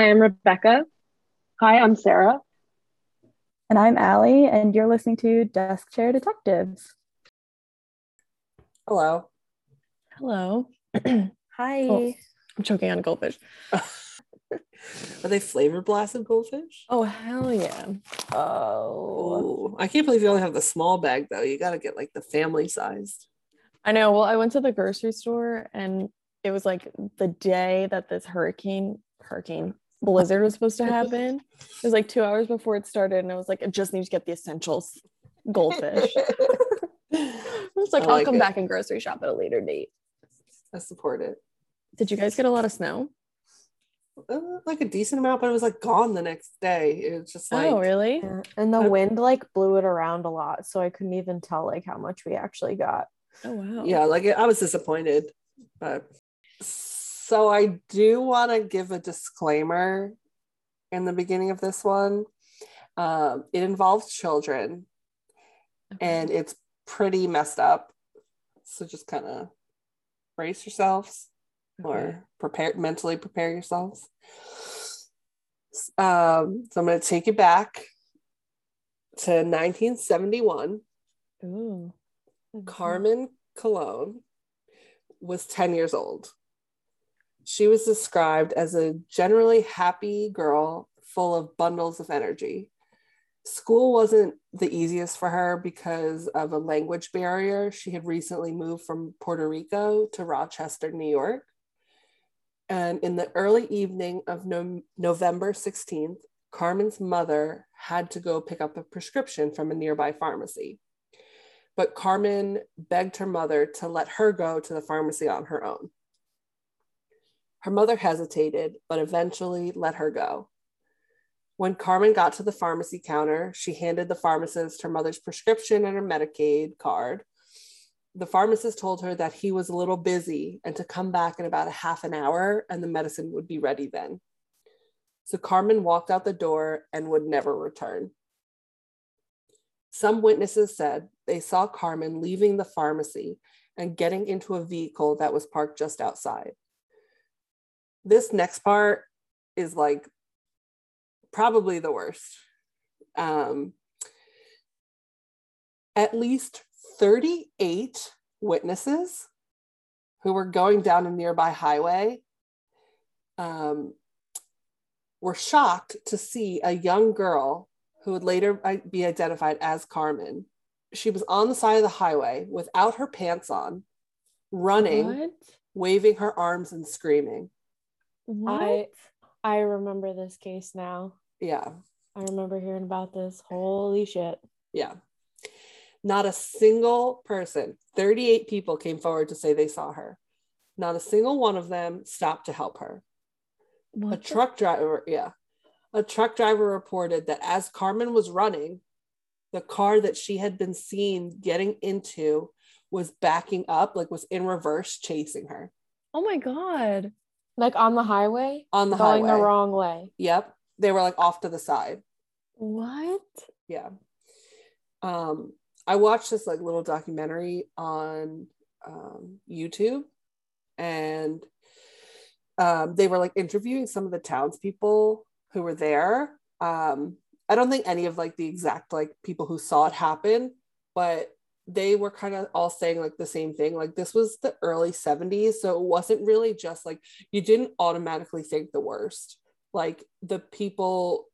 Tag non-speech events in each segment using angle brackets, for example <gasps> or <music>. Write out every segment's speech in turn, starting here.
Hi, I'm Rebecca. Hi, I'm Sarah. And I'm Ally, and you're listening to Desk Chair Detectives. Hello. Hello. <clears throat> Hi. Oh, I'm choking on goldfish. <laughs> Are they flavor blasted goldfish? Oh, hell yeah. Oh. Ooh, I can't believe you only have the small bag though. You got to get like the family sized. I know. Well, I went to the grocery store and it was like the day that this hurricane, hurricane blizzard was supposed to <laughs> happen. It was like two hours before it started, and I was like, I just need to get the essentials goldfish. <laughs> I was like, I I'll like come it. back and grocery shop at a later date. I support it. Did you guys get a lot of snow? Uh, like a decent amount, but it was like gone the next day. It was just like oh, really? Yeah, And the I- wind like blew it around a lot, so I couldn't even tell like how much we actually got. Oh, wow. yeah, like I was disappointed. But so I do want to give a disclaimer in the beginning of this one. Um, it involves children Okay. and it's pretty messed up. So just kind of brace yourselves or prepare mentally prepare yourselves. Um, so I'm going to take you back to 1971. Ooh. Carmen Colón was 10 years old. She was described as a generally happy girl full of bundles of energy. School wasn't the easiest for her because of a language barrier. She had recently moved from Puerto Rico to Rochester, New York. And in the early evening of no- November 16th, Carmen's mother had to go pick up a prescription from a nearby pharmacy but Carmen begged her mother to let her go to the pharmacy on her own. Her mother hesitated, but eventually let her go. When Carmen got to the pharmacy counter, she handed the pharmacist her mother's prescription and her Medicaid card. The pharmacist told her that he was a little busy and to come back in about a half an hour and the medicine would be ready then. So Carmen walked out the door and would never return. Some witnesses said they saw Carmen leaving the pharmacy and getting into a vehicle that was parked just outside. This next part is like probably the worst. Um, at least 38 witnesses who were going down a nearby highway um, were shocked to see a young girl who would later be identified as Carmen. She was on the side of the highway without her pants on, running, What? waving her arms and screaming. What? I I remember this case now. Yeah, I remember hearing about this. Holy shit. yeah. Not a single person, 38 people came forward to say they saw her. Not a single one of them stopped to help her. What a the- truck driver, yeah. A truck driver reported that as Carmen was running, the car that she had been seen getting into was backing up, like was in reverse, chasing her Oh my God. Like on the highway, on the going highway. the wrong way. Yep. They were like off to the side. What? Yeah. Um, I watched this like little documentary on um, YouTube and um, they were like interviewing some of the townspeople who were there. Um, I don't think any of like the exact like people who saw it happen, but they were kind of all saying like the same thing. Like this was the early 70s. So it wasn't really just like you didn't automatically think the worst. Like the people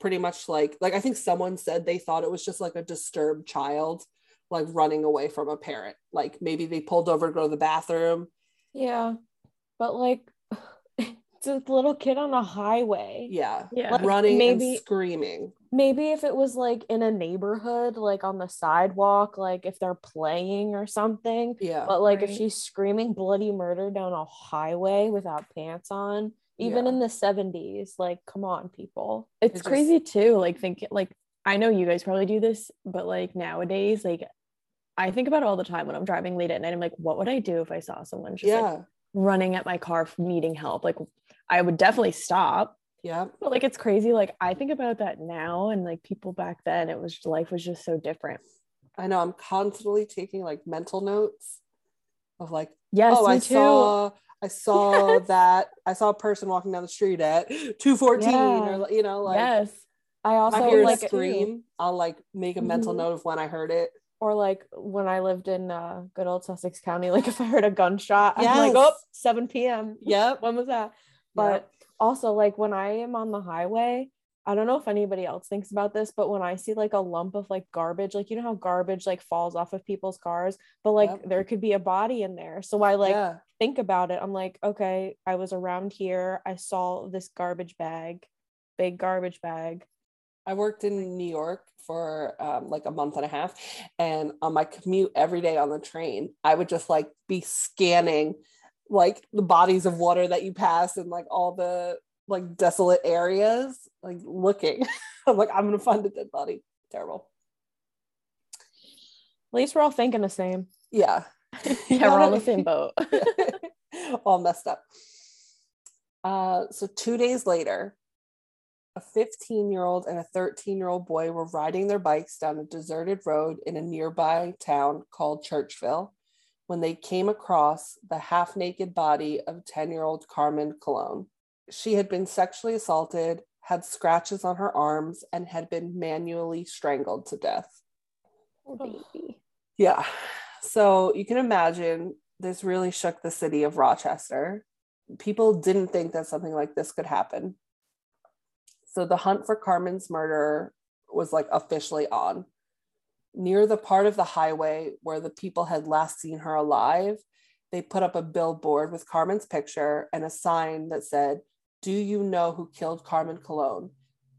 pretty much like like I think someone said they thought it was just like a disturbed child like running away from a parent. Like maybe they pulled over to go to the bathroom. Yeah. But like <laughs> it's a little kid on a highway. Yeah. Yeah. Like, running maybe- and screaming. Maybe if it was like in a neighborhood, like on the sidewalk, like if they're playing or something. Yeah. But like if she's screaming bloody murder down a highway without pants on, even Yeah. in the 70s, like come on, people. It's just- crazy too. Like think like I know you guys probably do this, but like nowadays, like I think about it all the time when I'm driving late at night. I'm like, what would I do if I saw someone just like, yeah. running at my car needing help? Like I would definitely stop. Yeah. But like it's crazy. Like I think about that now and like people back then, it was life was just so different. I know I'm constantly taking like mental notes of like, Yes, oh, I too. saw I <laughs> saw that. I saw a person walking down the street at 214 Yeah. or you know, like yes. I also I hear like a scream, I'll like make a mental Mhm. note of when I heard it. or like when I lived in uh, good old Sussex County, like <laughs> if I heard a gunshot, I'm like, oh, 7 p.m. Yep. <laughs> when was that? But also, like when I am on the highway, I don't know if anybody else thinks about this, but when I see like a lump of like garbage, like you know how garbage like falls off of people's cars, but like Yep. there could be a body in there. So I like yeah. think about it. I'm like, okay, I was around here. I saw this garbage bag, big garbage bag. I worked in New York for um, like a month and a half, and on my commute every day on the train, I would just like be scanning like the bodies of water that you pass and like all the like desolate areas, like looking. <laughs> I'm like, I'm gonna find a dead body. Terrible. At least we're all thinking the same. Yeah. <laughs> Yeah, we're on the same boat. <laughs> all messed up. Uh, so two days later, a 15 year old and a 13 year old boy were riding their bikes down a deserted road in a nearby town called Churchville when they came across the half naked body of 10 year old Carmen Colón. She had been sexually assaulted, had scratches on her arms, and had been manually strangled to death. Poor baby. Yeah. So you can imagine this really shook the city of Rochester. People didn't think that something like this could happen. So the hunt for Carmen's murderer was like officially on. Near the part of the highway where the people had last seen her alive, they put up a billboard with Carmen's picture and a sign that said, Do you know who killed Carmen Colón?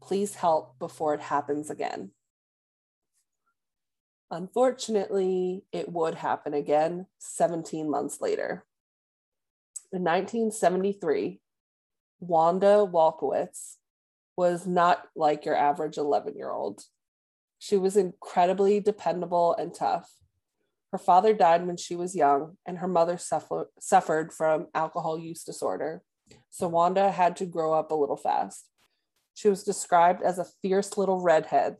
Please help before it happens again. Unfortunately, it would happen again 17 months later. In 1973, Wanda Walkowicz was not like your average 11 year old. She was incredibly dependable and tough. Her father died when she was young, and her mother suffer- suffered from alcohol use disorder. So Wanda had to grow up a little fast. She was described as a fierce little redhead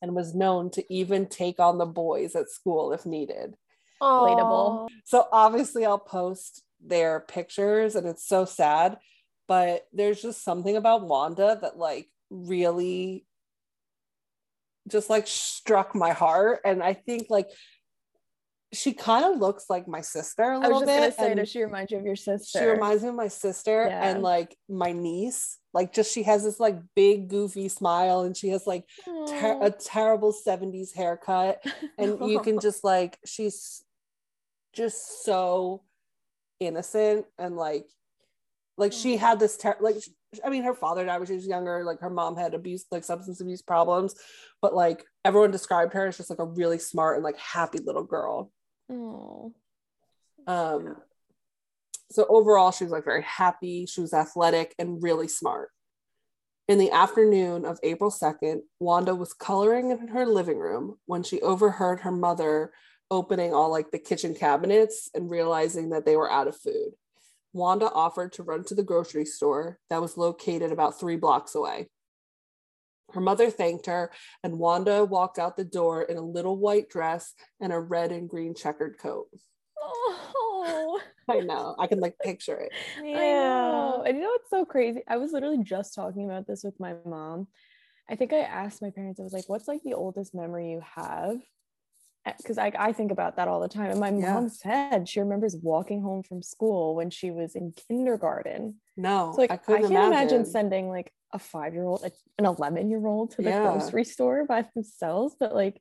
and was known to even take on the boys at school if needed. Relatable. So obviously I'll post their pictures and it's so sad, but there's just something about Wanda that like really just like struck my heart and I think like she kind of looks like my sister a little I was just bit. say, does she remind you of your sister? she reminds me of my sister Yeah. and like my niece. Like just she has this like big goofy smile and she has like ter- a terrible 70s haircut and you can <laughs> just like she's just so innocent and like like she had this ter- like I mean her father died when she was younger like her mom had abuse like substance abuse problems but like everyone described her as just like a really smart and like happy little girl Oh. um so overall she was like very happy she was athletic and really smart in the afternoon of April 2nd, Wanda was coloring in her living room when she overheard her mother opening all like the kitchen cabinets and realizing that they were out of food. Wanda offered to run to the grocery store that was located about three blocks away. Her mother thanked her, and Wanda walked out the door in a little white dress and a red and green checkered coat. Oh. <laughs> I know, I can like picture it. <laughs> I know. And you know what's so crazy? I was literally just talking about this with my mom. I think I asked my parents, I was like, what's like the oldest memory you have? Because I, I think about that all the time. And my Yeah. mom said she remembers walking home from school when she was in kindergarten. No, So like I I, couldn't can't imagine. imagine sending like a five-year-old, an 11-year-old to the Yeah. grocery store by themselves. But like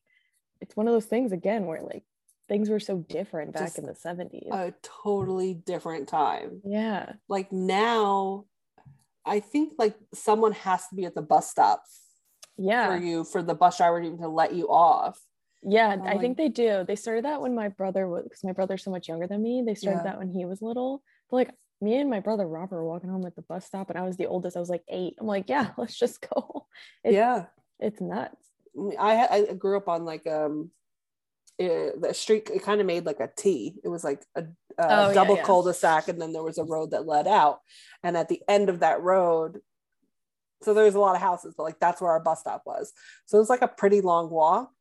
it's one of those things again where like things were so different back Just in the 70s. a totally different time. yeah. like now i think like someone has to be at the bus stop Yeah. for you for the bus driver to even to let you off Yeah, Or, I think they do. They started that when my brother was because my brother's so much younger than me. They started Yeah. that when he was little. But like me and my brother Robert were walking home at the bus stop, and I was the oldest. I was like eight. I'm like, yeah, <laughs> let's just go. It's, yeah it's nuts. I, I grew up on like um eh, the street it kind of made like a T. It was like a, a Oh, yeah, double yeah. cul-de-sac, and then there was a road that led out. And at the end of that road, so there was a lot of houses, but like that's where our bus stop was. So it was like a pretty long walk.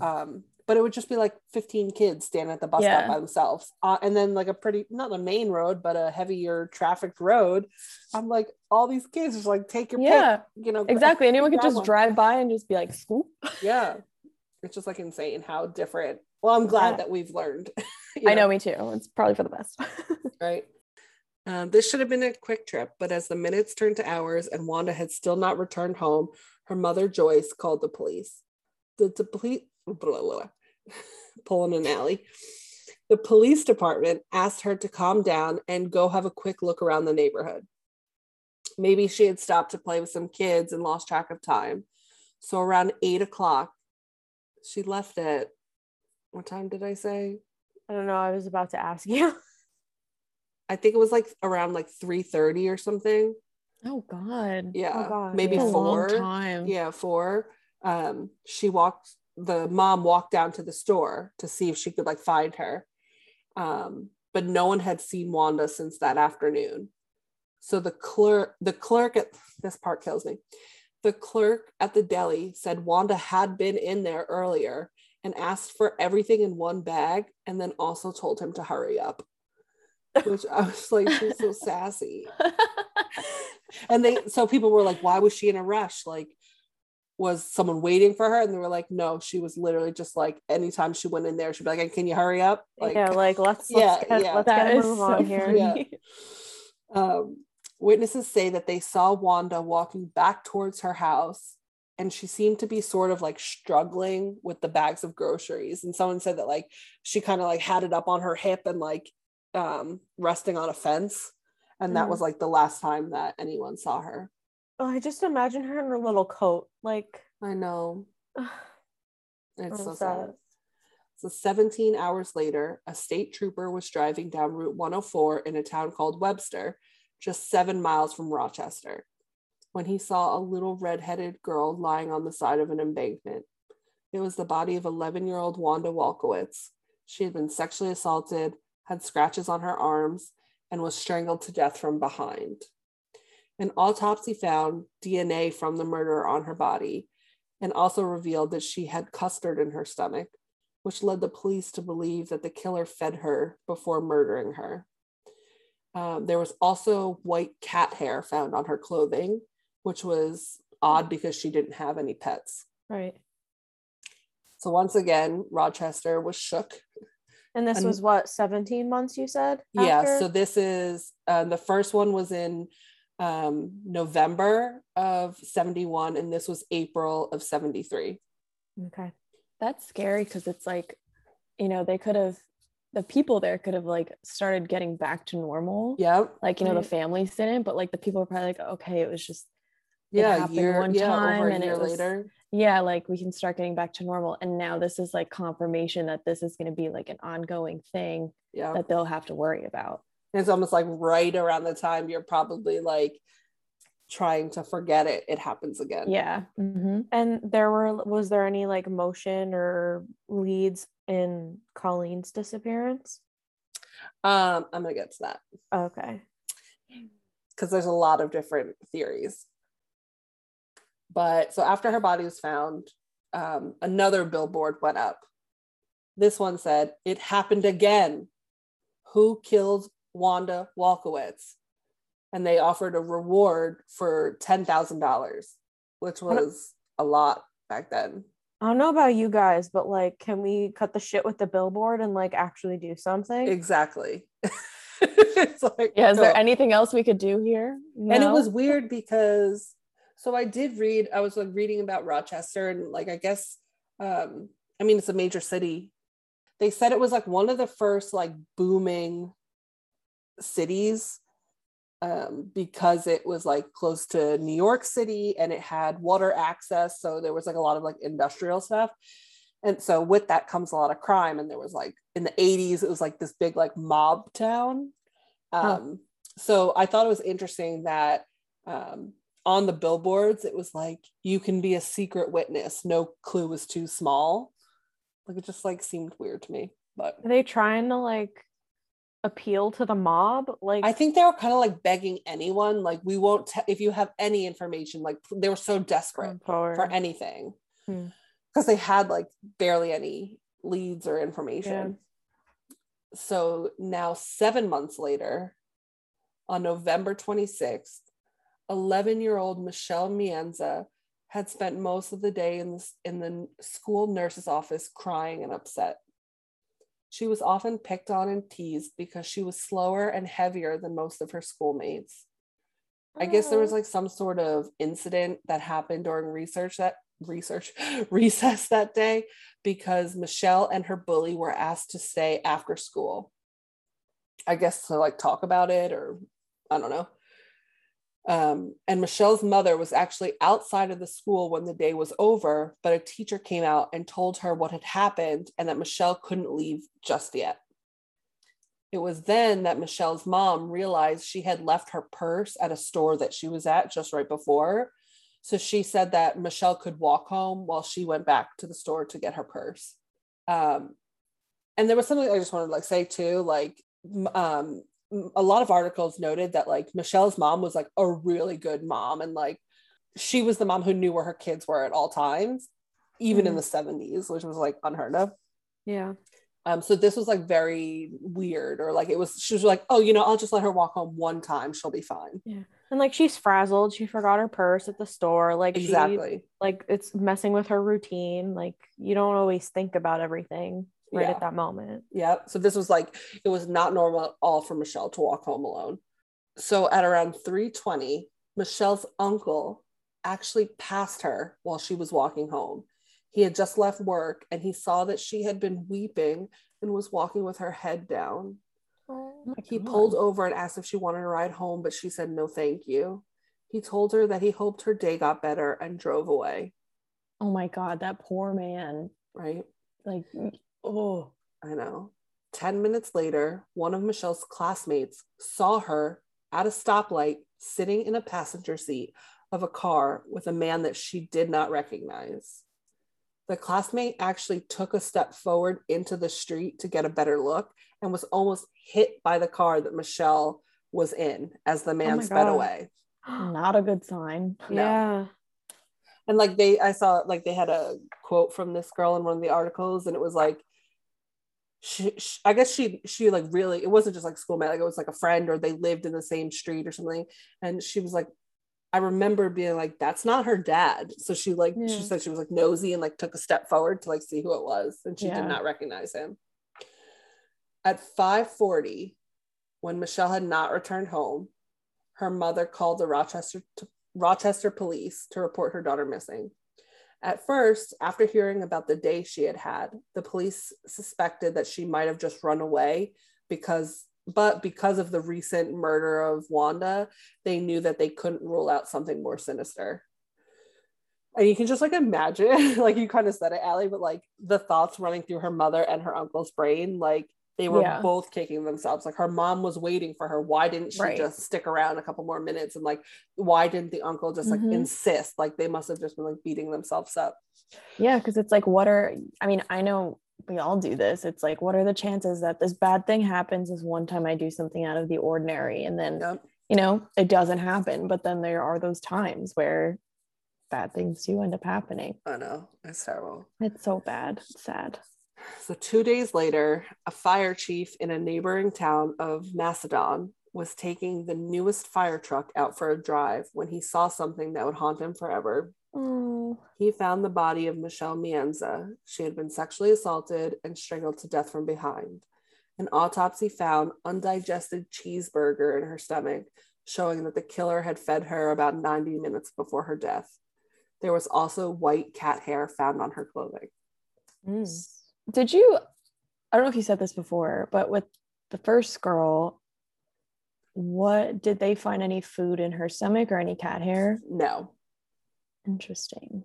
Um, but it would just be like 15 kids standing at the bus Yeah. stop by themselves. Uh, and then like a pretty not a main road, but a heavier trafficked road. I'm like, all these kids just like take your Yeah, pick, you know. exactly. <laughs> Anyone could just one. drive by and just be like, "Swoop." Yeah. It's just like insane how different. Well, I'm glad Yeah. that we've learned. <laughs> you I know, me too. It's probably for the best. <laughs> right? Um, this should have been a quick trip, but as the minutes turned to hours and Wanda had still not returned home, her mother Joyce called the police. The, the police, blah, blah, blah, pulling an alley. The police department asked her to calm down and go have a quick look around the neighborhood. Maybe she had stopped to play with some kids and lost track of time. So around eight o'clock, she left at what time did I say? I don't know. I was about to ask you. <laughs> I think it was like around like 3:30 or something. oh God. Yeah, God, maybe yeah. It's a long four. time. Yeah, four. Um, she walked. The mom walked down to the store to see if she could like find her, um, but no one had seen Wanda since that afternoon. So the clerk, the clerk at this part kills me. The clerk at the deli said Wanda had been in there earlier and asked for everything in one bag, and then also told him to hurry up. Which I was like, she's so <laughs> sassy and they so people were like why was she in a rush like was someone waiting for her and they were like no she was literally just like anytime she went in there she'd be like can you hurry up like yeah, like let's <laughs> Yeah, let's get, yeah. let's That get move so on here. Yeah. um, witnesses say that they saw wanda walking back towards her house and she seemed to be sort of like struggling with the bags of groceries and someone said that like she kind of like had it up on her hip and like um resting on a fence and that Mm. was like the last time that anyone saw her Oh, I just imagine her in her little coat, like. i know It's so sad. sad. So 17 hours later, a state trooper was driving down Route 104 in a town called Webster, just seven miles from Rochester, when he saw a little red-headed girl lying on the side of an embankment. It was the body of 11-year-old Wanda Walkowicz. She had been sexually assaulted, had scratches on her arms, and was strangled to death from behind. An autopsy found DNA from the murder on her body, and also revealed that she had custard in her stomach, which led the police to believe that the killer fed her before murdering her. Um, there was also white cat hair found on her clothing, which was odd because she didn't have any pets. Right. So, once again, Rochester was shook. And this And- was what, 17 months you said? Yeah, so this is um, the first one was in um, November of 71, and this was April of 73. Okay. That's scary because it's like, you know, they could have, the people there could have like started getting back to normal. Yep. Like, you know, the families didn't, but like the people were probably like, okay, it was just, Yeah, year, one yeah, time and it was- later. yeah, like we can start getting back to normal. And now this is like confirmation that this is going to be like an ongoing thing Yeah. that they'll have to worry about. It's almost like right around the time you're probably like trying to forget it it happens again Yeah. hmm And there were, was there any like motion or leads in Colleen's disappearance? um i'm gonna get to that Okay. because there's a lot of different theories but so after her body was found um, another billboard went up this one said it happened again who killed wanda walkowicz and they offered a reward for $10000 which was a lot back then I don't know about you guys, but like, can we cut the shit with the billboard and like actually do something? exactly <laughs> it's like Yeah. Is there anything else we could do here? and it was weird because so i did read i was like reading about rochester and like i guess um i mean it's a major city they said it was like one of the first like booming cities um because it was like close to new york city and it had water access so there was like a lot of like industrial stuff. And so with that comes a lot of crime and there was like in the 80s it was like this big like mob town. Um so i thought it was interesting that um on the billboards it was like you can be a secret witness. No clue was too small. Like it just like seemed weird to me but Are they trying to like appeal to the mob? Like, i think they were kind of like begging anyone like we won't te- if you have any information like they were so desperate for anything Hmm. because they had like barely any leads or information. So now, seven months later, on November 26th, 11 year old Michelle Maenza had spent most of the day in the, in the school nurse's office crying and upset. She was often picked on and teased because she was slower and heavier than most of her schoolmates. I guess there was oh. like some sort of incident that happened during research that research <laughs> recess that day because Michelle and her bully were asked to stay after school. I guess to like talk about it or I don't know. Um, and Michelle's mother was actually outside of the school when the day was over, but a teacher came out and told her what had happened and that Michelle couldn't leave just yet. It was then that Michelle's mom realized she had left her purse at a store that she was at just right before. So she said that Michelle could walk home while she went back to the store to get her purse. Um, and there was something I just wanted to like say too, like um, a lot of articles noted that like Michelle's mom was like a really good mom and like she was the mom who knew where her kids were at all times, even mm-hmm. in the 70s, which was like unheard of. Yeah. Um, so this was like very weird, or like it was, she was like, oh, you know, I'll just let her walk home one time, she'll be fine. Yeah. And like she's frazzled, she forgot her purse at the store. Like exactly. She, like it's messing with her routine. Like you don't always think about everything right yeah. at that moment. Yeah. So this was like it was not normal at all for Michelle to walk home alone. So at around 320, Michelle's uncle actually passed her while she was walking home. He had just left work and he saw that she had been weeping and was walking with her head down. Oh he God. pulled over and asked if she wanted to ride home, but she said no, thank you. He told her that he hoped her day got better and drove away. Oh my God, that poor man. Right? Like, oh, I know. 10 minutes later, one of Michelle's classmates saw her at a stoplight sitting in a passenger seat of a car with a man that she did not recognize. The classmate actually took a step forward into the street to get a better look and was almost hit by the car that Michelle was in as the man oh sped God. away. <gasps> Not a good sign. No. Yeah. And like they, I saw like they had a quote from this girl in one of the articles, and it was like, she, she, I guess she she like really it wasn't just like schoolmate like it was like a friend or they lived in the same street or something and she was like I remember being like that's not her dad so she like yeah. she said she was like nosy and like took a step forward to like see who it was and she yeah. did not recognize him at 5:40 when Michelle had not returned home her mother called the Rochester Rochester police to report her daughter missing at first, after hearing about the day she had had, the police suspected that she might have just run away because but because of the recent murder of Wanda, they knew that they couldn't rule out something more sinister. And you can just like imagine, <laughs> like you kind of said it, Ally, but like the thoughts running through her mother and her uncle's brain, like they were yeah. both kicking themselves. Like her mom was waiting for her. Why didn't she right. just stick around a couple more minutes? And like why didn't the uncle just like mm-hmm. insist? Like they must have just been like beating themselves up. Yeah because it's like what are i mean i know we all do this. It's like what are the chances that this bad thing happens is one time i do something out of the ordinary and then yep. you know it doesn't happen. But then there are those times where bad things do end up happening. I know. It's terrible. It's so bad. It's sad so, two days later, a fire chief in a neighboring town of Macedon was taking the newest fire truck out for a drive when he saw something that would haunt him forever. Oh. He found the body of Michelle Maenza. She had been sexually assaulted and strangled to death from behind. An autopsy found undigested cheeseburger in her stomach, showing that the killer had fed her about 90 minutes before her death. There was also white cat hair found on her clothing. Mm did you i don't know if you said this before but with the first girl what did they find any food in her stomach or any cat hair? No. Interesting.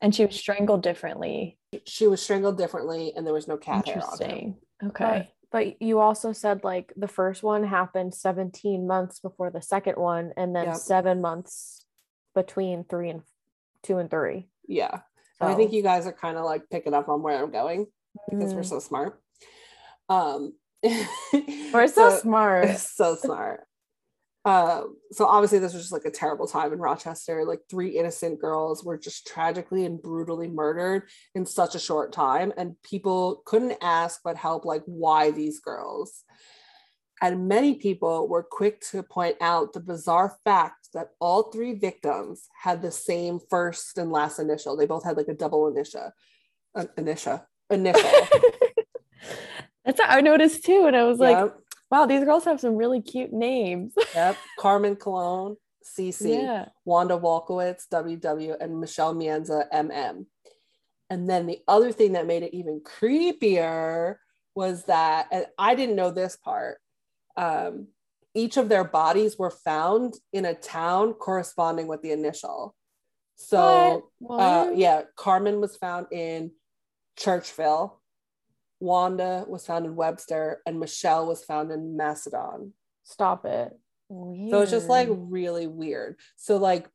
And she was strangled differently. She was strangled differently and there was no cat hair on her. okay but, but, you also said like the first one happened 17 months before the second one and then yep. seven months between three and two and three. Yeah so. I think you guys are kind of like picking up on where I'm going because mm. we're so smart. Um, <laughs> we're so, so smart. <laughs> So smart. Um, so obviously this was just like a terrible time in Rochester. Like three innocent girls were just tragically and brutally murdered in such a short time, and people couldn't ask but help like why these girls. And many people were quick to point out the bizarre fact that all three victims had the same first and last initial. They both had like a double initial, uh, initial, initial. That's what I noticed too. And I was like, wow, these girls have some really cute names. <laughs> Yep. Carmen Colón, CC, yeah. Wanda Walkowicz, WW, and Michelle Maenza, MM. And then the other thing that made it even creepier was that, and I didn't know this part, um, each of their bodies were found in a town corresponding with the initial. So, What? uh, yeah, Carmen was found in Churchville, Wanda was found in Webster, and Michelle was found in Macedon. Stop it. So it's just like really weird. So like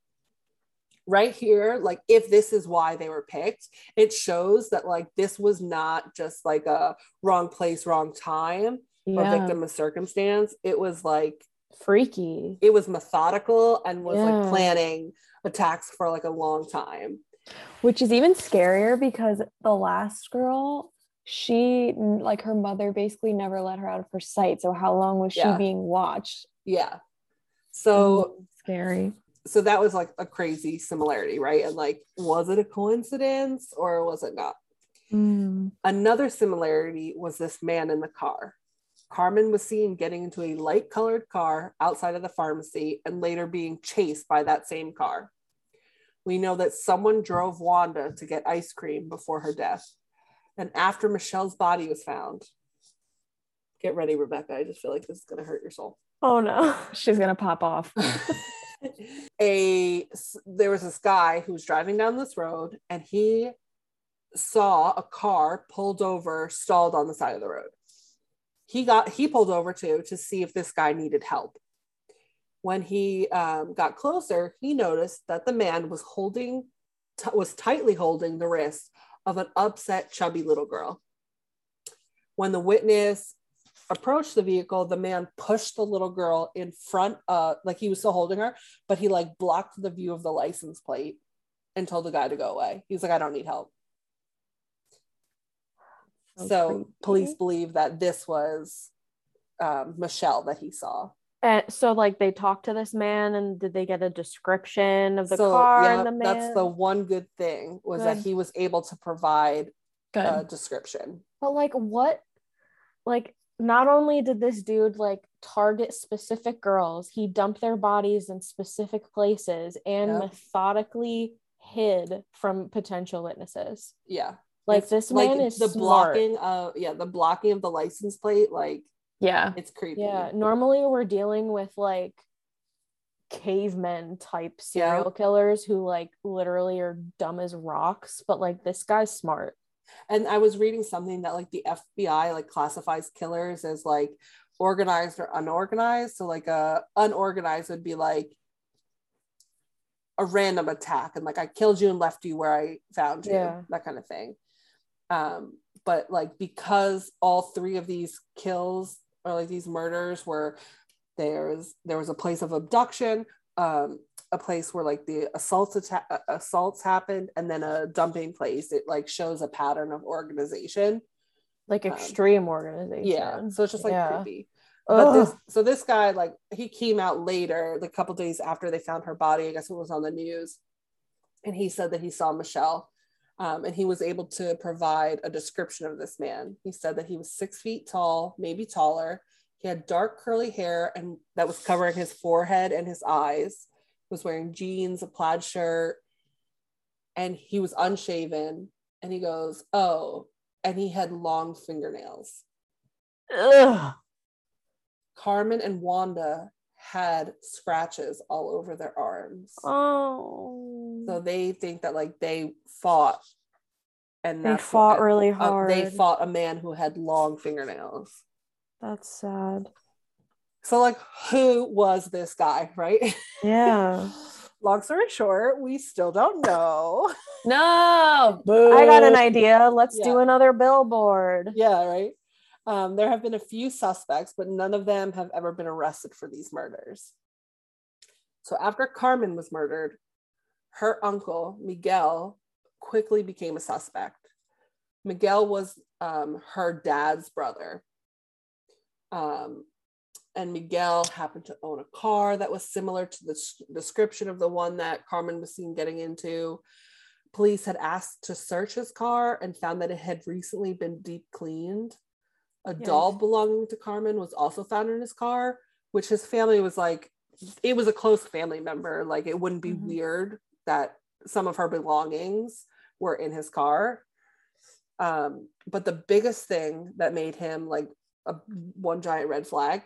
right here, like if this is why they were picked, it shows that like this was not just like a wrong place, wrong time or yeah. victim of circumstance. It was like freaky. it was methodical and was like planning attacks for like a long time. which is even scarier because the last girl she like her mother basically never let her out of her sight so how long was she Yeah. being watched Yeah. So Mm, scary so that was like a crazy similarity, right? And like was it a coincidence or was it not? Another similarity was this man in the car. Carmen was seen getting into a light colored car outside of the pharmacy and later being chased by that same car. We know that someone drove Wanda to get ice cream before her death. And after Michelle's body was found, get ready, Rebecca. I just feel like this is going to hurt your soul. Oh no. <laughs> she's gonna pop off <laughs> a there was this guy who was driving down this road and he saw a car pulled over stalled on the side of the road he got he pulled over too to see if this guy needed help when he um, got closer he noticed that the man was holding t- was tightly holding the wrist of an upset chubby little girl when the witness approached the vehicle, the man pushed the little girl in front of, like he was still holding her, but he like blocked the view of the license plate and told the guy to go away. He's like, I don't need help. So So, creepy. police believe that this was um, Michelle that he saw. And so like they talked to this man and did they get a description of the so, car yeah, and the man? that's the one good thing was that he was able to provide good a description. But like what like not only did this dude like target specific girls, he dumped their bodies in specific places and Yep. methodically hid from potential witnesses. Yeah. Like It's this man is the smart. blocking of yeah, the blocking of the license plate, like yeah it's creepy. Yeah, normally we're dealing with like cavemen type serial killers who like literally are dumb as rocks, but like this guy's smart. and i was reading something that like the fbi like classifies killers as like organized or unorganized so like a unorganized would be like a random attack and like i killed you and left you where i found you Yeah. that kind of thing um but like because all three of these kills or like these murders were there's there was a place of abduction um a place where like the assaults atta- uh, assaults happened and then a dumping place. It like shows a pattern of organization. Like Um, extreme organization. yeah. So it's just like Yeah. creepy. But this so this guy like he came out later a couple days after they found her body i guess it was on the news and he said that he saw michelle um, and he was able to provide a description of this man he said that he was six feet tall maybe taller he had dark curly hair and that was covering his forehead and his eyes was wearing jeans a plaid shirt and he was unshaven and he goes oh and he had long fingernails Ugh. Carmen and Wanda had scratches all over their arms. Oh. So they think that like they fought and they fought what- really uh, hard. they fought a man who had long fingernails. That's sad. So like who was this guy, right? <laughs> Yeah. Long story short, we still don't know. no Boo. I got an idea. Let's do another billboard. yeah, right. Um, there have been a few suspects, but none of them have ever been arrested for these murders. So after Carmen was murdered, her uncle, Miguel, quickly became a suspect. Miguel was um, her dad's brother. Um, and Miguel happened to own a car that was similar to the description of the one that Carmen was seen getting into. Police had asked to search his car and found that it had recently been deep cleaned. A doll belonging to Carmen was also found in his car, which his family was like, it was a close family member. Like, it wouldn't be Mhm. weird that some of her belongings were in his car. Um, but the biggest thing that made him like a one giant red flag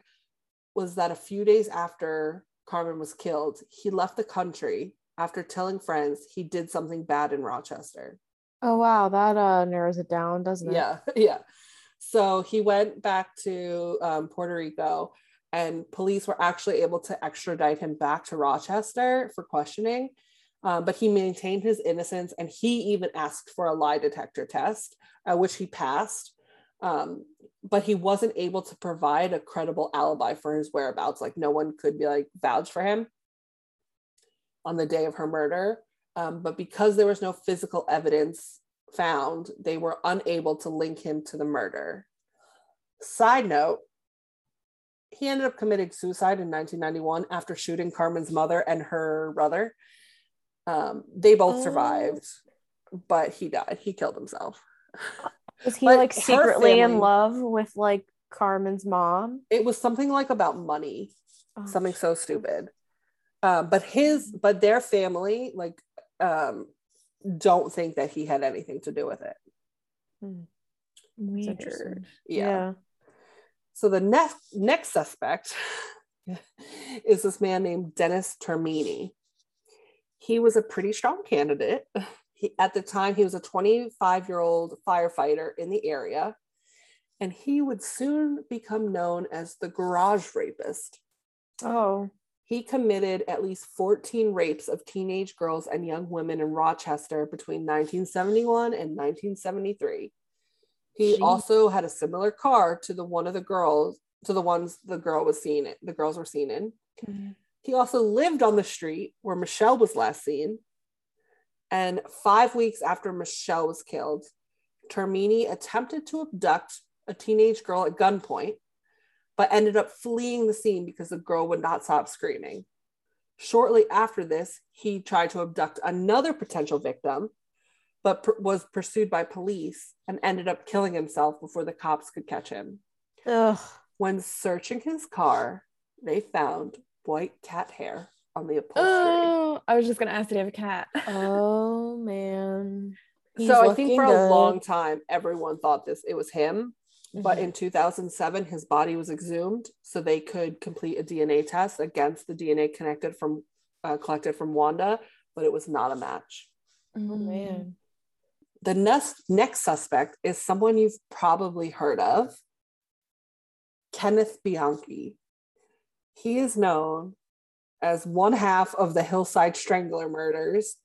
was that a few days after Carmen was killed, he left the country after telling friends he did something bad in Rochester. Oh wow, that uh narrows it down, doesn't it? Yeah, <laughs> yeah. So he went back to um, Puerto Rico, and police were actually able to extradite him back to Rochester for questioning. Um, but he maintained his innocence, and he even asked for a lie detector test, uh, which he passed. Um, but he wasn't able to provide a credible alibi for his whereabouts. Like no one could be like vouch for him on the day of her murder. Um, but because there was no physical evidence found, they were unable to link him to the murder. Side note, he ended up committing suicide in 1991 after shooting Carmen's mother and her brother. Um, they both Oh. survived, but he died. He killed himself. Was he But like her secretly in love with like Carmen's mom? It was something like about money, Oh, something so stupid. Um, but his, but their family, like, um, don't think that he had anything to do with it. Weird. interesting. yeah. yeah. So the next next suspect <laughs> is this man named Dennis Termini. He was a pretty strong candidate. <laughs> He, at the time, he was a 25 year old firefighter in the area, and he would soon become known as the garage rapist. Oh. He committed at least 14 rapes of teenage girls and young women in Rochester between 1971 and 1973. He Gee. also had a similar car to the one of the girls, to the ones the girl was seen in, the girls were seen in. Mm-hmm. He also lived on the street where Michelle was last seen. And five weeks after Michelle was killed, Termini attempted to abduct a teenage girl at gunpoint, but ended up fleeing the scene because the girl would not stop screaming. Shortly after this, he tried to abduct another potential victim, but was pursued by police and ended up killing himself before the cops could catch him. Ugh. When searching his car, they found white cat hair on the upholstery. Oh, I was just gonna ask, did he have a cat? Oh <laughs> man. He's so I think for a long time, everyone thought this it was him. But Mhm. in 2007, his body was exhumed, so they could complete a DNA test against the DNA connected from uh, collected from Wanda, but it was not a match. oh man. The next next suspect is someone you've probably heard of, Kenneth Bianchi. He is known as one half of the Hillside Strangler murders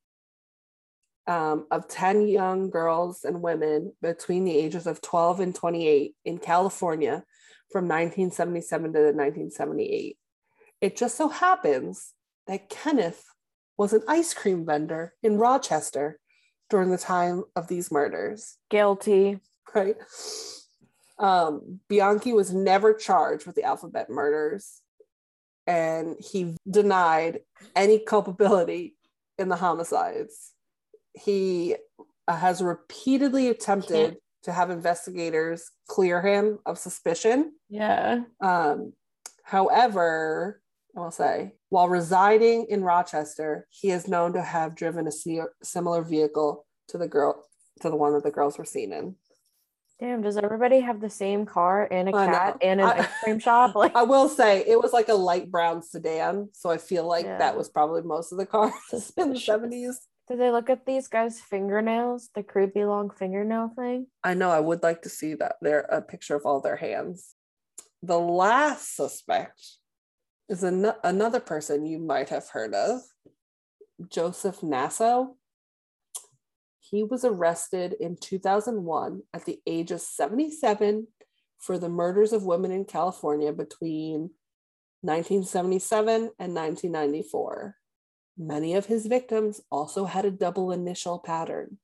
um, of 10 young girls and women between the ages of 12 and 28 in California from 1977 to 1978. It just so happens that Kenneth was an ice cream vendor in Rochester during the time of these murders Guilty. right? Um, Bianchi was never charged with the alphabet murders, and he denied any culpability in the homicides. He has repeatedly attempted to have investigators clear him of suspicion. Yeah. Um, however, I will say, while residing in Rochester, he is known to have driven a similar vehicle to the girl to the one that the girls were seen in. Damn, does everybody have the same car and a I know. cat and an I- ice cream <laughs> shop? Like I will say it was like a light brown sedan, so I feel like Yeah. that was probably most of the cars <laughs> in the seventies. did they look at these guys' fingernails? The creepy long fingernail thing? I know I would like to see that there a picture of all their hands. The last suspect is an- another person you might have heard of, Joseph Naso. He was arrested in 2001 at the age of 77 for the murders of women in California between 1977, and 1994. Many of his victims also had a double initial pattern.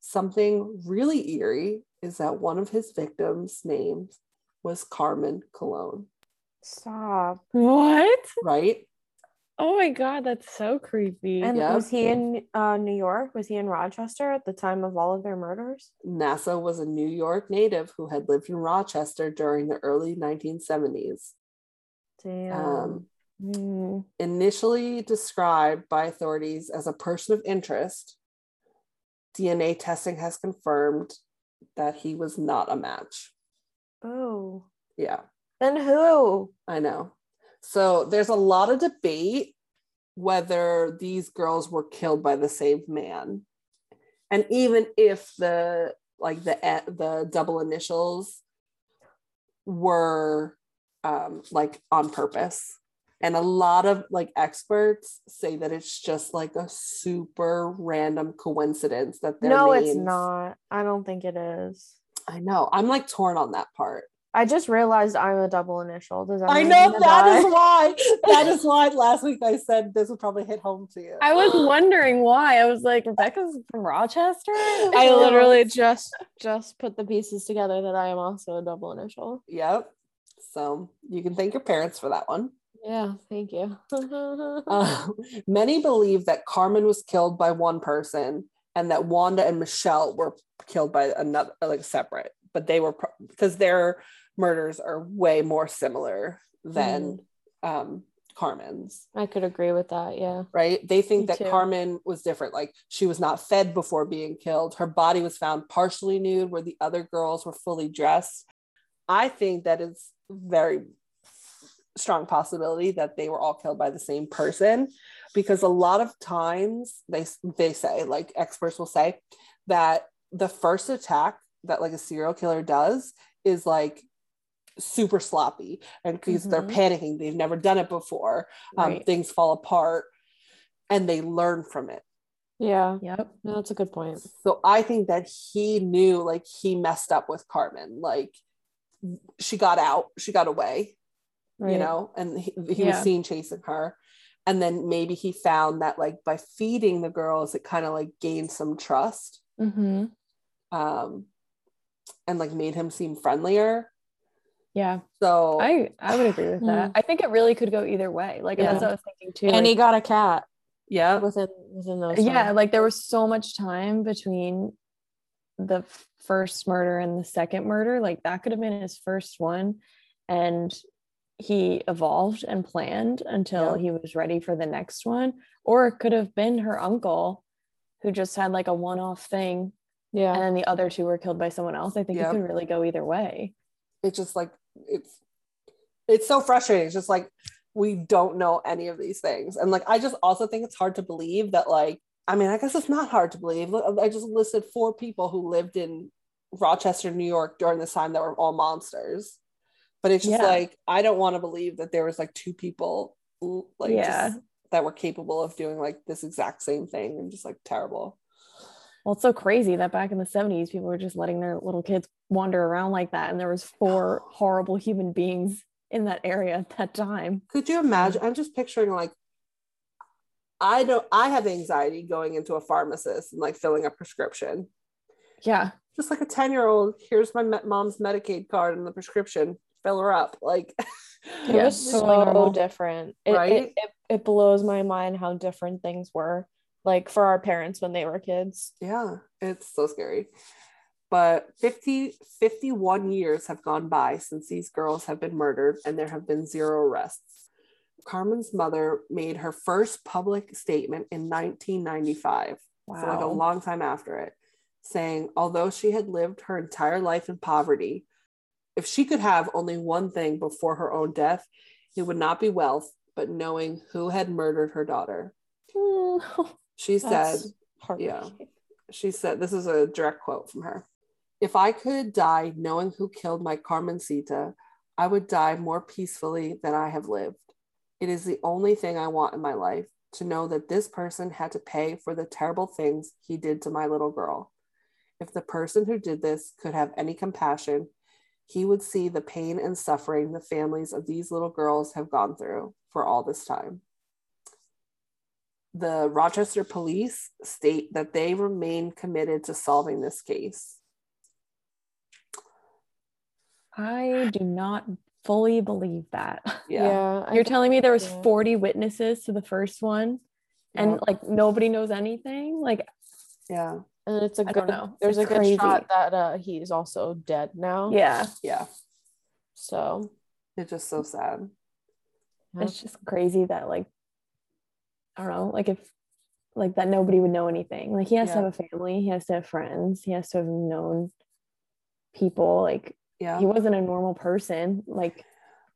Something really eerie is that one of his victims' names was Carmen Colón, Stop. What? right? Oh my god, that's so creepy. And Yep. was he in uh, New York? Was he in Rochester at the time of all of their murders? Naso was a New York native who had lived in Rochester during the early 1970s. Damn. Um, Mm. initially described by authorities as a person of interest, DNA testing has confirmed that he was not a match. oh. Yeah, Then who? I know. So there's a lot of debate whether these girls were killed by the same man. And even if the like the e- the double initials were um like on purpose. And a lot of like experts say that it's just like a super random coincidence that their No, it's not. I don't think it is. I know. I'm like torn on that part. I just realized I'm a double initial. Does that I know I'm gonna that is why. <laughs> That is why last week I said this would probably hit home to you. I was <gasps> wondering why. I was like, Rebecca's from Rochester? <laughs> I literally just just put the pieces together that I am also a double initial. Yep. So you can thank your parents for that one. Yeah, thank you. <laughs> Uh, many believe that Carmen was killed by one person and that Wanda and Michelle were killed by another, like separate, but they were pro- because their murders are way more similar than um, Carmen's. I could agree with that. Yeah. right? They think Me that too. Carmen was different. Like she was not fed before being killed. Her body was found partially nude, where the other girls were fully dressed. I think that is very strong possibility that they were all killed by the same person, because a lot of times they they say, like experts will say, that the first attack that like a serial killer does is like super sloppy and because they're Mhm. panicking they've never done it before um, Right. things fall apart and they learn from it Yeah. Yep. No, that's a good point. so i think that he knew like he messed up with carmen like she got out she got away Right. you know and he, he was seen chasing her and then maybe he found that like by feeding the girls it kind of like gained some trust Mm-hmm. um and like made him seem friendlier Yeah. so I, I would agree with that. Hmm. I think it really could go either way. Like Yeah. that's what I was thinking too. And like- he got a cat yeah within within those. yeah times. like there was so much time between the first murder and the second murder like that could have been his first one and he evolved and planned until Yeah. he was ready for the next one or it could have been her uncle who just had like a one-off thing yeah. and then the other two were killed by someone else i think Yep. it could really go either way it's just like it's it's so frustrating. It's just like we don't know any of these things. And like i just also think it's hard to believe that like i mean i guess it's not hard to believe. I just listed four people who lived in rochester new york during this time that were all monsters. But it's just Yeah. like i don't want to believe that there was like two people like Yeah. just, that were capable of doing like this exact same thing and just like terrible well it's so crazy that back in the 70s people were just letting their little kids wander around like that and there was four <gasps> horrible human beings in that area at that time Could you imagine? I'm just picturing like I don't I have anxiety going into a pharmacist and like filling a prescription. yeah Just like a 10 year old, here's my me- mom's Medicaid card and the prescription, fill her up. Like, <laughs> It was totally so different. It, Right? it, it, it blows my mind how different things were like for our parents when they were kids. yeah, it's so scary. But 50, 51 years have gone by since these girls have been murdered and there have been zero arrests. Carmen's mother made her first public statement in 1995. wow so like a long time after it, saying, although she had lived her entire life in poverty, if she could have only one thing before her own death, it would not be wealth, but knowing who had murdered her daughter. Mm, <laughs> She said, That's heartbreaking. yeah. she said, this is a direct quote from her. If I could die knowing who killed my Carmencita, I would die more peacefully than I have lived. It is the only thing I want in my life to know that this person had to pay for the terrible things he did to my little girl. If the person who did this could have any compassion, he would see the pain and suffering the families of these little girls have gone through for all this time. The Rochester police state that they remain committed to solving this case. I do not fully believe that. Yeah. I You're telling me there was 40 witnesses to the first one and Yeah. like nobody knows anything? Like Yeah. and it's a I good don't know. there's It's a good shot that uh he's also dead now. yeah, Yeah. So It's just so sad. it's just crazy that like I don't know, like if like that nobody would know anything. Like he has Yeah. to have a family, he has to have friends, he has to have known people. Like Yeah. he wasn't a normal person. Like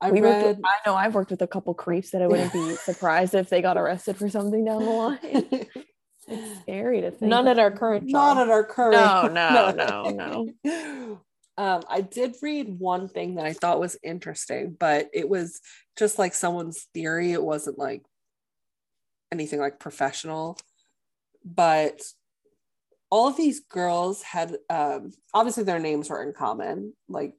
I we read with, I know I've worked with a couple creeps that I wouldn't be <laughs> surprised if they got arrested for something down the line. <laughs> It's scary to think. none of. at our current not job. at our current No, <laughs> no, no, no um i did read one thing that i thought was interesting but it was just like someone's theory it wasn't like anything like professional. But all of these girls had um obviously their names were in common like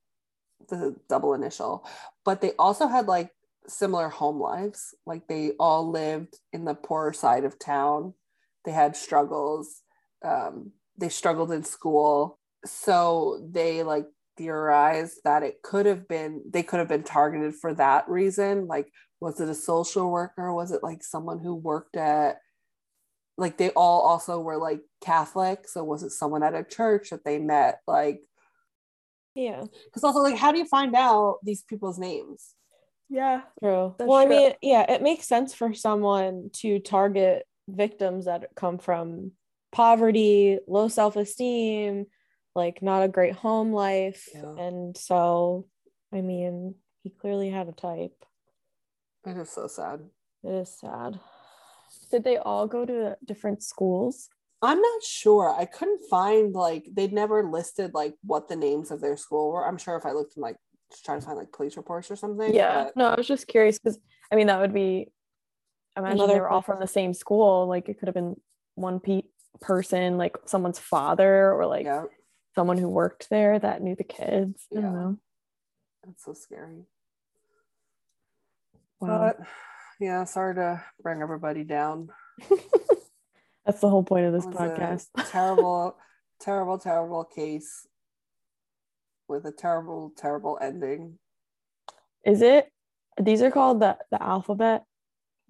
the double initial but they also had like similar home lives. Like they all lived in the poorer side of town. They had struggles. Um, they struggled in school. So they like theorized that it could have been they could have been targeted for that reason like was it a social worker was it like someone who worked at like they all also were like catholic so was it someone at a church that they met like yeah. because also like how do you find out these people's names Yeah. True. That's well, I mean, yeah, it makes sense for someone to target victims that come from poverty, low self-esteem, like not a great home life. Yeah. And so, I mean, he clearly had a type. it is so sad It is sad. Did they all go to different schools? I'm not sure. I couldn't find like they'd never listed like what the names of their school were. I'm sure if I looked in like trying to find like police reports or something. Yeah. but- No, I was just curious because I mean that would be. I imagine Another they were all from the same school. Like it could have been one pe- person, like someone's father, or like yeah, someone who worked there that knew the kids. I Yeah. don't know. it's so scary. Wow. But yeah, sorry to bring everybody down. <laughs> That's the whole point of this podcast. <laughs> terrible, terrible, terrible case with a terrible, terrible ending. Is it? These are called the the alphabet.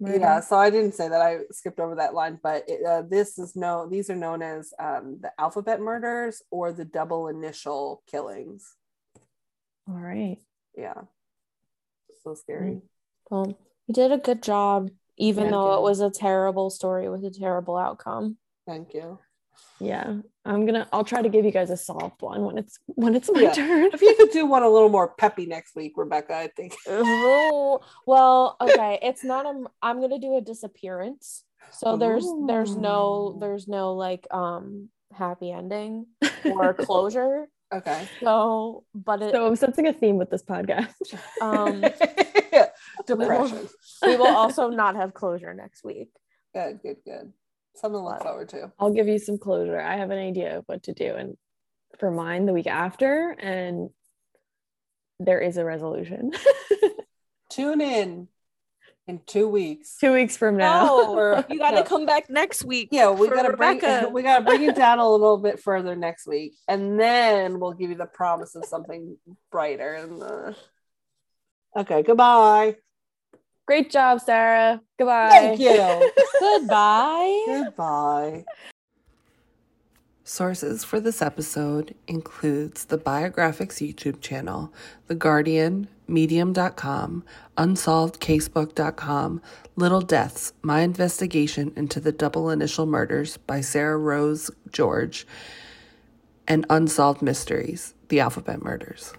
Murder? Yeah, so I didn't say that. I skipped over that line, but it, uh, this is no. These are known as um, the alphabet murders or the double initial killings. All right. Yeah, so scary. Well, you did a good job, even Thank though you. it was a terrible story with a terrible outcome. Thank you. Yeah. I'm gonna. I'll try to give you guys a soft one when it's when it's my Yeah. turn. If you could do one a little more peppy next week, Rebecca, I think. <laughs> Oh, well, okay. It's not a. I'm gonna do a disappearance. So there's there's no there's no like um happy ending <laughs> or closure. Okay. So, but it So I'm sensing a theme with this podcast. um <laughs> Depression. we will also not have closure next week. Good, good, good. Something to look forward to. I'll give you some closure. I have an idea of what to do and for mine the week after, and there is a resolution. <laughs> Tune in in two weeks. Two weeks from now. No, <laughs> you got to No. come back next week. Yeah, we gotta bring Rebecca. <laughs> we gotta bring you down a little bit further next week, and then we'll give you the promise of something brighter. And the... okay, goodbye. Great job, Sarah. Goodbye. Thank you. <laughs> Goodbye. Goodbye. Sources for this episode includes the Biographics YouTube channel, The Guardian, Medium.com, UnsolvedCasebook.com, Little Deaths, My Investigation into the Double Initial Murders by Sarah Rose George, and Unsolved Mysteries, The Alphabet Murders.